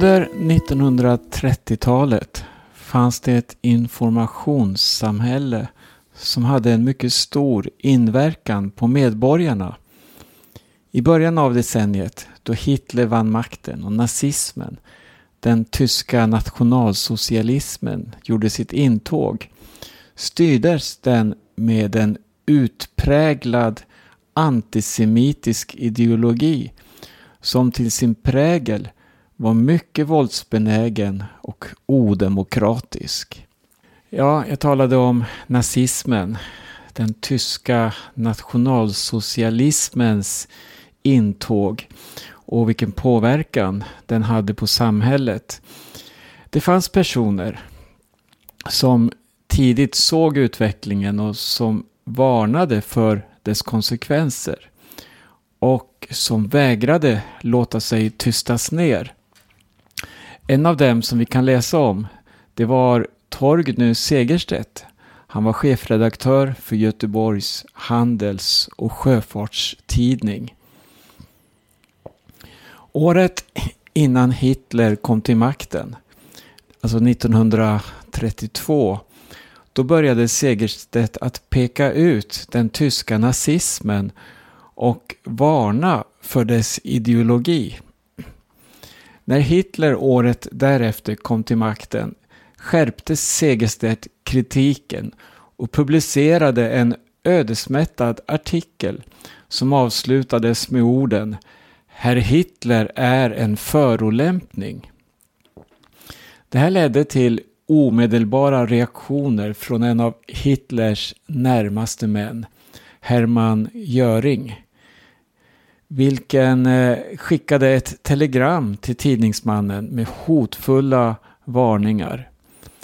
Under 1930-talet fanns det ett informationssamhälle som hade en mycket stor inverkan på medborgarna. I början av decenniet, då Hitler vann makten och nazismen, den tyska nationalsocialismen, gjorde sitt intåg, styrdes den med en utpräglad antisemitisk ideologi som till sin prägel var mycket våldsbenägen och odemokratisk. Ja, jag talade om nazismen, den tyska nationalsocialismens intåg och vilken påverkan den hade på samhället. Det fanns personer som tidigt såg utvecklingen och som varnade för dess konsekvenser och som vägrade låta sig tystas ner. En av dem som vi kan läsa om det var Torgny Segerstedt. Han var chefredaktör för Göteborgs Handels och Sjöfartstidning. Året innan Hitler kom till makten, alltså 1932, då började Segerstedt att peka ut den tyska nazismen och varna för dess ideologi. När Hitler året därefter kom till makten skärpte Segerstedt kritiken och publicerade en ödesmättad artikel som avslutades med orden Herr Hitler är en förolämpning. Det här ledde till omedelbara reaktioner från en av Hitlers närmaste män, Hermann Göring vilken eh, skickade ett telegram till tidningsmannen med hotfulla varningar.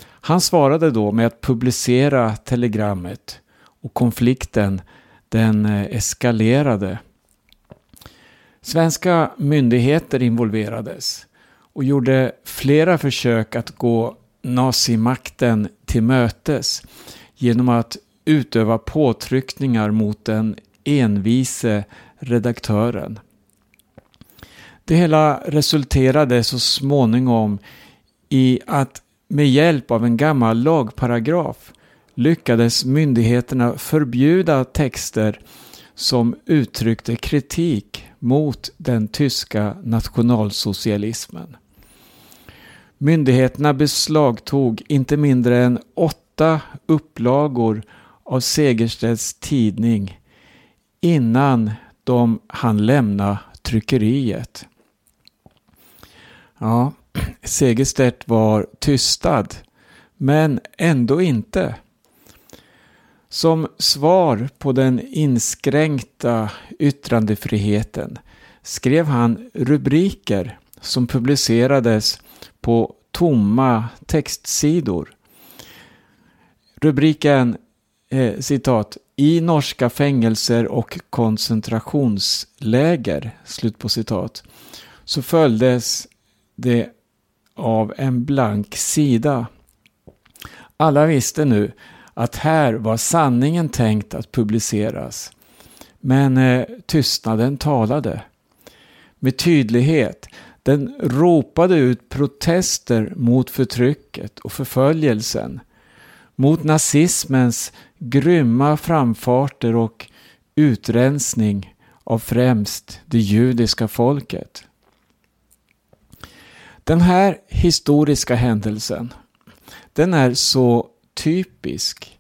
Han svarade då med att publicera telegrammet och konflikten den eh, eskalerade. Svenska myndigheter involverades och gjorde flera försök att gå nazimakten till mötes genom att utöva påtryckningar mot den envise redaktören. Det hela resulterade så småningom i att med hjälp av en gammal lagparagraf lyckades myndigheterna förbjuda texter som uttryckte kritik mot den tyska nationalsocialismen. Myndigheterna beslagtog inte mindre än åtta upplagor av Segerstedts tidning innan de han lämna tryckeriet. Ja, Segerstedt var tystad, men ändå inte. Som svar på den inskränkta yttrandefriheten skrev han rubriker som publicerades på tomma textsidor. Rubriken eh, citat i norska fängelser och koncentrationsläger, slut på citat, så följdes det av en blank sida. Alla visste nu att här var sanningen tänkt att publiceras. Men eh, tystnaden talade. Med tydlighet. Den ropade ut protester mot förtrycket och förföljelsen. Mot nazismens grymma framfarter och utrensning av främst det judiska folket. Den här historiska händelsen, den är så typisk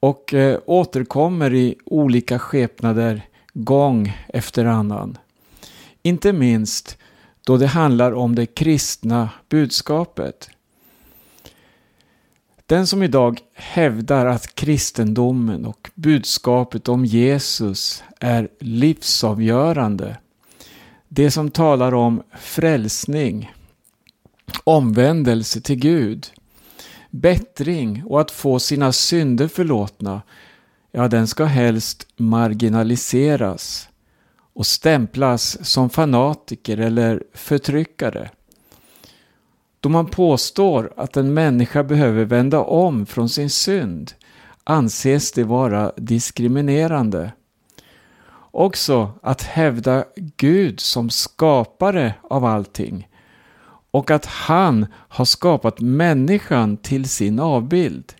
och eh, återkommer i olika skepnader gång efter annan. Inte minst då det handlar om det kristna budskapet. Den som idag hävdar att kristendomen och budskapet om Jesus är livsavgörande, det som talar om frälsning, omvändelse till Gud, bättring och att få sina synder förlåtna, ja, den ska helst marginaliseras och stämplas som fanatiker eller förtryckare. Då man påstår att en människa behöver vända om från sin synd anses det vara diskriminerande. Också att hävda Gud som skapare av allting och att han har skapat människan till sin avbild.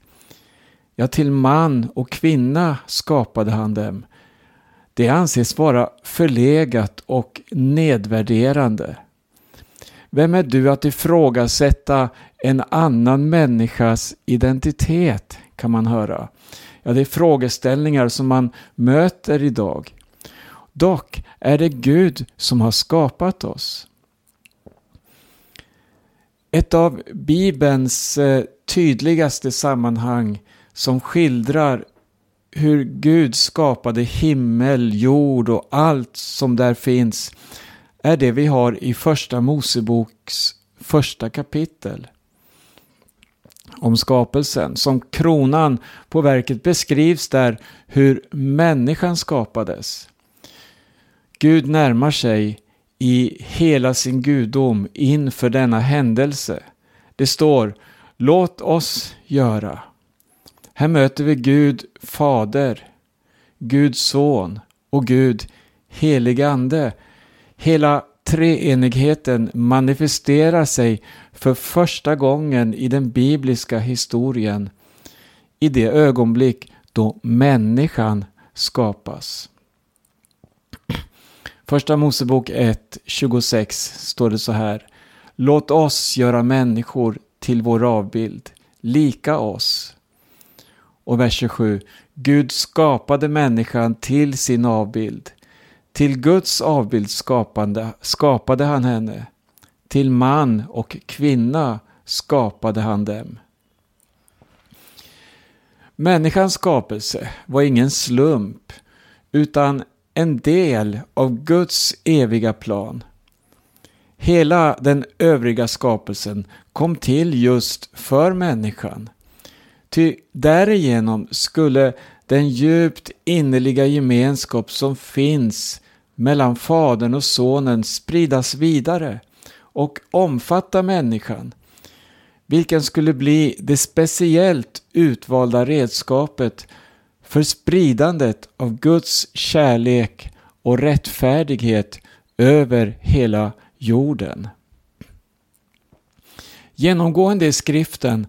Ja, till man och kvinna skapade han dem. Det anses vara förlegat och nedvärderande. Vem är du att ifrågasätta en annan människas identitet kan man höra. Ja, det är frågeställningar som man möter idag. Dock är det Gud som har skapat oss. Ett av Bibelns eh, tydligaste sammanhang som skildrar hur Gud skapade himmel, jord och allt som där finns är det vi har i första Moseboks första kapitel om skapelsen. Som kronan på verket beskrivs där hur människan skapades. Gud närmar sig i hela sin gudom inför denna händelse. Det står Låt oss göra. Här möter vi Gud Fader, Gud Son och Gud Helig Ande. Hela treenigheten manifesterar sig för första gången i den bibliska historien i det ögonblick då människan skapas. Första Mosebok 1, 26 står det så här. Låt oss göra människor till vår avbild, lika oss. Och vers 27. Gud skapade människan till sin avbild. Till Guds avbild skapande, skapade han henne. Till man och kvinna skapade han dem. Människans skapelse var ingen slump utan en del av Guds eviga plan. Hela den övriga skapelsen kom till just för människan. Ty därigenom skulle den djupt innerliga gemenskap som finns mellan Fadern och Sonen spridas vidare och omfatta människan, vilken skulle bli det speciellt utvalda redskapet för spridandet av Guds kärlek och rättfärdighet över hela jorden. Genomgående i skriften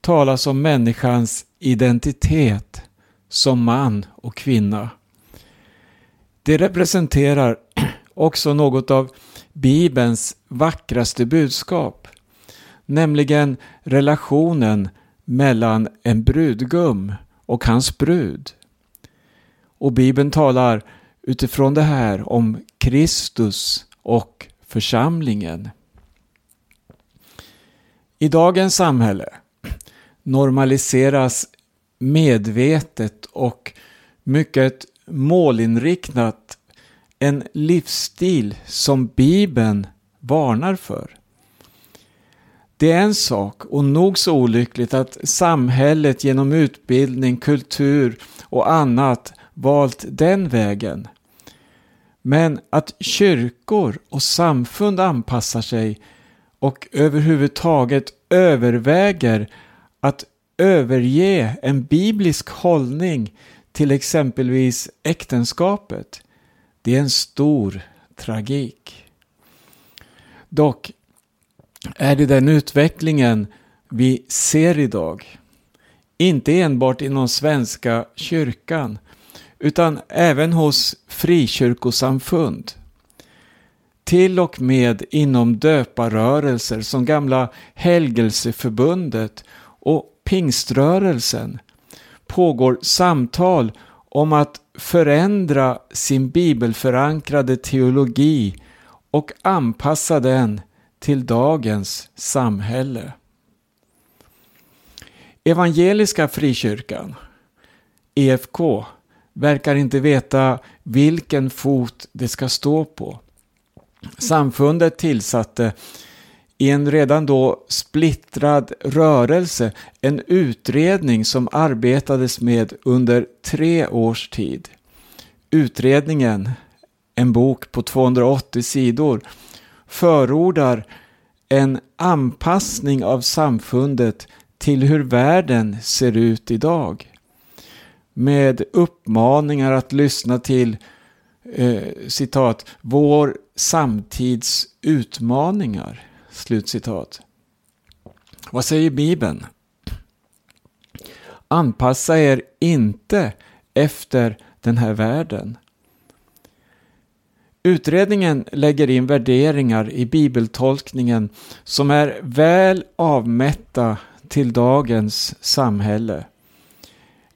talas om människans identitet som man och kvinna. Det representerar också något av Bibelns vackraste budskap, nämligen relationen mellan en brudgum och hans brud. Och Bibeln talar utifrån det här om Kristus och församlingen. I dagens samhälle normaliseras medvetet och mycket målinriktat en livsstil som Bibeln varnar för. Det är en sak och nog så olyckligt att samhället genom utbildning, kultur och annat valt den vägen. Men att kyrkor och samfund anpassar sig och överhuvudtaget överväger att överge en biblisk hållning till exempelvis äktenskapet, det är en stor tragik. Dock är det den utvecklingen vi ser idag. Inte enbart inom Svenska kyrkan utan även hos frikyrkosamfund. Till och med inom döparrörelser som gamla Helgelseförbundet och Pingströrelsen pågår samtal om att förändra sin bibelförankrade teologi och anpassa den till dagens samhälle. Evangeliska Frikyrkan, EFK, verkar inte veta vilken fot det ska stå på. Samfundet tillsatte i en redan då splittrad rörelse en utredning som arbetades med under tre års tid. Utredningen, en bok på 280 sidor, förordar en anpassning av samfundet till hur världen ser ut idag. Med uppmaningar att lyssna till eh, citat, vår samtids utmaningar. Slutcitat. Vad säger Bibeln? Anpassa er inte efter den här världen. Utredningen lägger in värderingar i bibeltolkningen som är väl avmätta till dagens samhälle.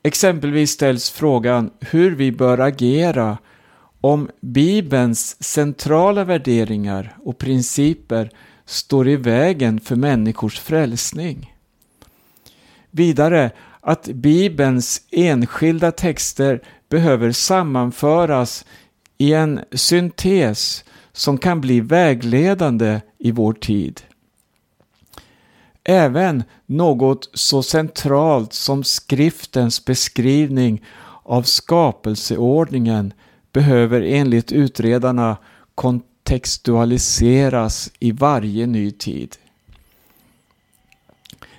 Exempelvis ställs frågan hur vi bör agera om Bibelns centrala värderingar och principer står i vägen för människors frälsning. Vidare att Bibelns enskilda texter behöver sammanföras i en syntes som kan bli vägledande i vår tid. Även något så centralt som skriftens beskrivning av skapelseordningen behöver enligt utredarna kontextualiseras i varje ny tid.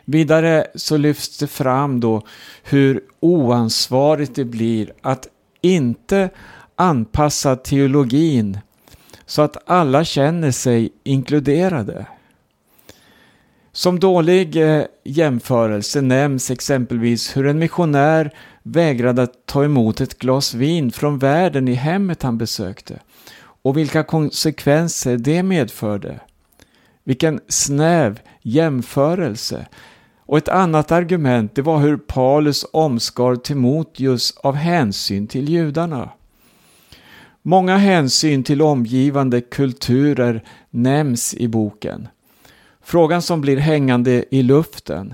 Vidare så lyfts det fram då hur oansvarigt det blir att inte anpassa teologin så att alla känner sig inkluderade. Som dålig eh, jämförelse nämns exempelvis hur en missionär vägrade att ta emot ett glas vin från värden i hemmet han besökte och vilka konsekvenser det medförde. Vilken snäv jämförelse. Och ett annat argument det var hur Paulus omskar Timoteus av hänsyn till judarna. Många hänsyn till omgivande kulturer nämns i boken. Frågan som blir hängande i luften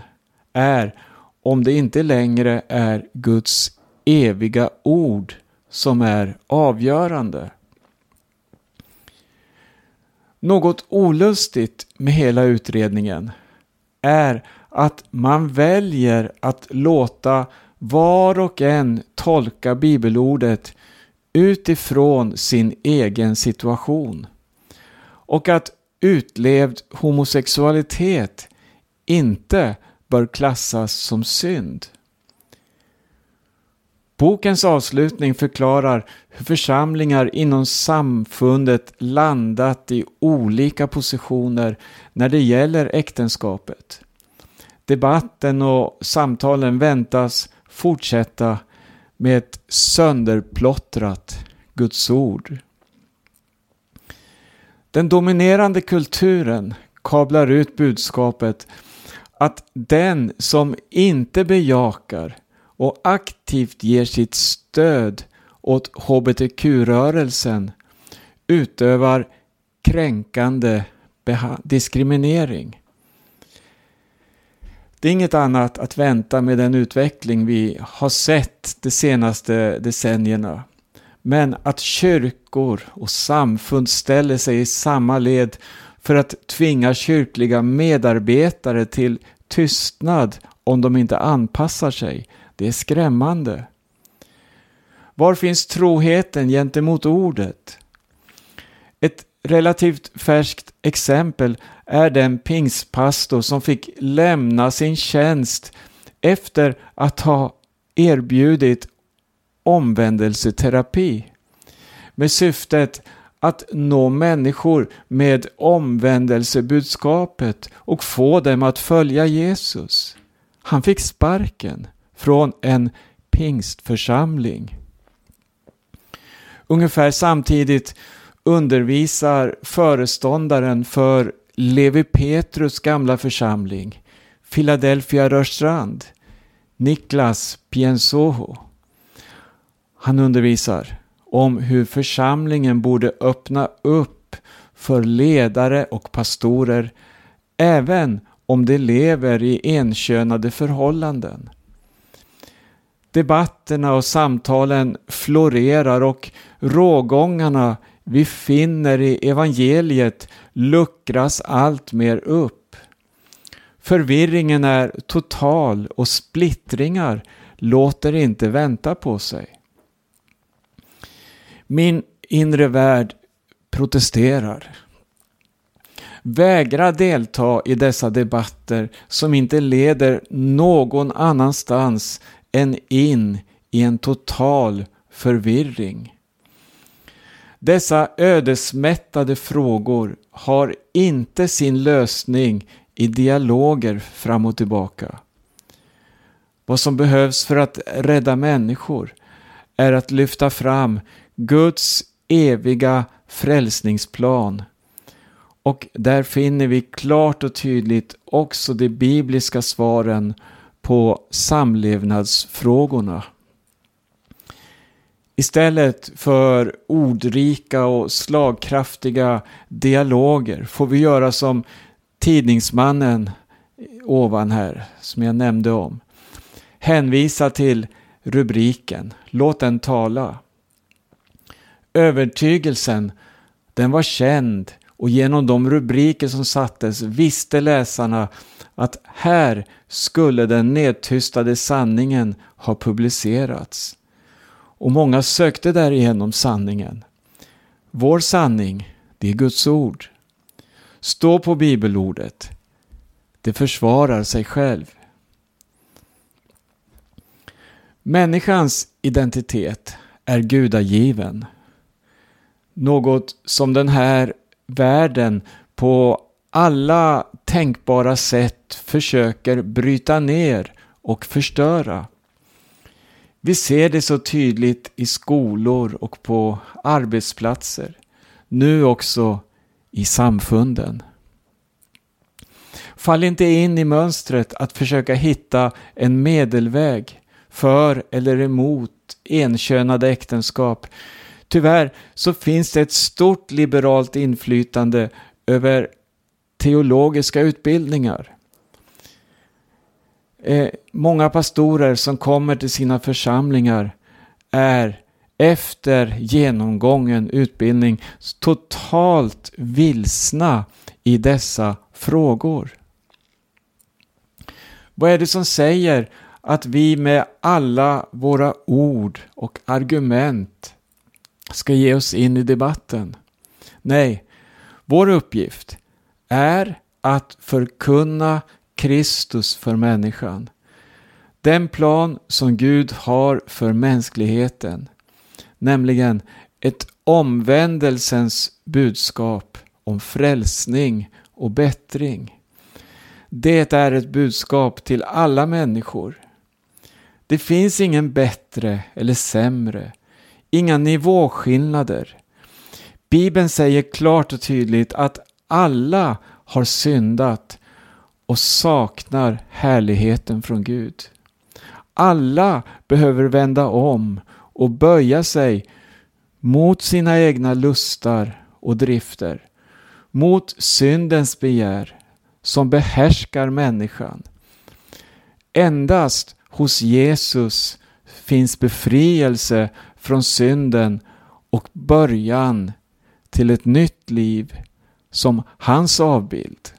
är om det inte längre är Guds eviga ord som är avgörande. Något olustigt med hela utredningen är att man väljer att låta var och en tolka bibelordet utifrån sin egen situation. Och att utlevd homosexualitet inte bör klassas som synd. Bokens avslutning förklarar hur församlingar inom samfundet landat i olika positioner när det gäller äktenskapet. Debatten och samtalen väntas fortsätta med ett sönderplottrat Guds ord. Den dominerande kulturen kablar ut budskapet att den som inte bejakar och aktivt ger sitt stöd åt hbtq-rörelsen utövar kränkande diskriminering. Det är inget annat att vänta med den utveckling vi har sett de senaste decennierna. Men att kyrkor och samfund ställer sig i samma led för att tvinga kyrkliga medarbetare till tystnad om de inte anpassar sig, det är skrämmande. Var finns troheten gentemot ordet? Ett relativt färskt exempel är den pingstpastor som fick lämna sin tjänst efter att ha erbjudit omvändelseterapi med syftet att nå människor med omvändelsebudskapet och få dem att följa Jesus. Han fick sparken från en pingstförsamling. Ungefär samtidigt undervisar föreståndaren för Levi Petrus gamla församling, Philadelphia Rörstrand, Niklas Piensoho. Han undervisar om hur församlingen borde öppna upp för ledare och pastorer även om de lever i enkönade förhållanden. Debatterna och samtalen florerar och rågångarna vi finner i evangeliet luckras allt mer upp. Förvirringen är total och splittringar låter inte vänta på sig. Min inre värld protesterar. Vägra delta i dessa debatter som inte leder någon annanstans än in i en total förvirring. Dessa ödesmättade frågor har inte sin lösning i dialoger fram och tillbaka. Vad som behövs för att rädda människor är att lyfta fram Guds eviga frälsningsplan. Och där finner vi klart och tydligt också de bibliska svaren på samlevnadsfrågorna. Istället för ordrika och slagkraftiga dialoger får vi göra som tidningsmannen ovan här, som jag nämnde om. Hänvisa till rubriken, låt den tala. Övertygelsen, den var känd och genom de rubriker som sattes visste läsarna att här skulle den nedtystade sanningen ha publicerats. Och många sökte därigenom sanningen. Vår sanning, det är Guds ord. Stå på bibelordet. Det försvarar sig själv. Människans identitet är gudagiven. Något som den här världen på alla tänkbara sätt försöker bryta ner och förstöra. Vi ser det så tydligt i skolor och på arbetsplatser. Nu också i samfunden. Fall inte in i mönstret att försöka hitta en medelväg för eller emot enkönade äktenskap. Tyvärr så finns det ett stort liberalt inflytande över teologiska utbildningar. Eh, många pastorer som kommer till sina församlingar är efter genomgången utbildning totalt vilsna i dessa frågor. Vad är det som säger att vi med alla våra ord och argument ska ge oss in i debatten? Nej, vår uppgift är att förkunna Kristus för människan. Den plan som Gud har för mänskligheten. Nämligen ett omvändelsens budskap om frälsning och bättring. Det är ett budskap till alla människor. Det finns ingen bättre eller sämre, inga nivåskillnader. Bibeln säger klart och tydligt att alla har syndat och saknar härligheten från Gud. Alla behöver vända om och böja sig mot sina egna lustar och drifter, mot syndens begär som behärskar människan. Endast hos Jesus finns befrielse från synden och början till ett nytt liv som hans avbild.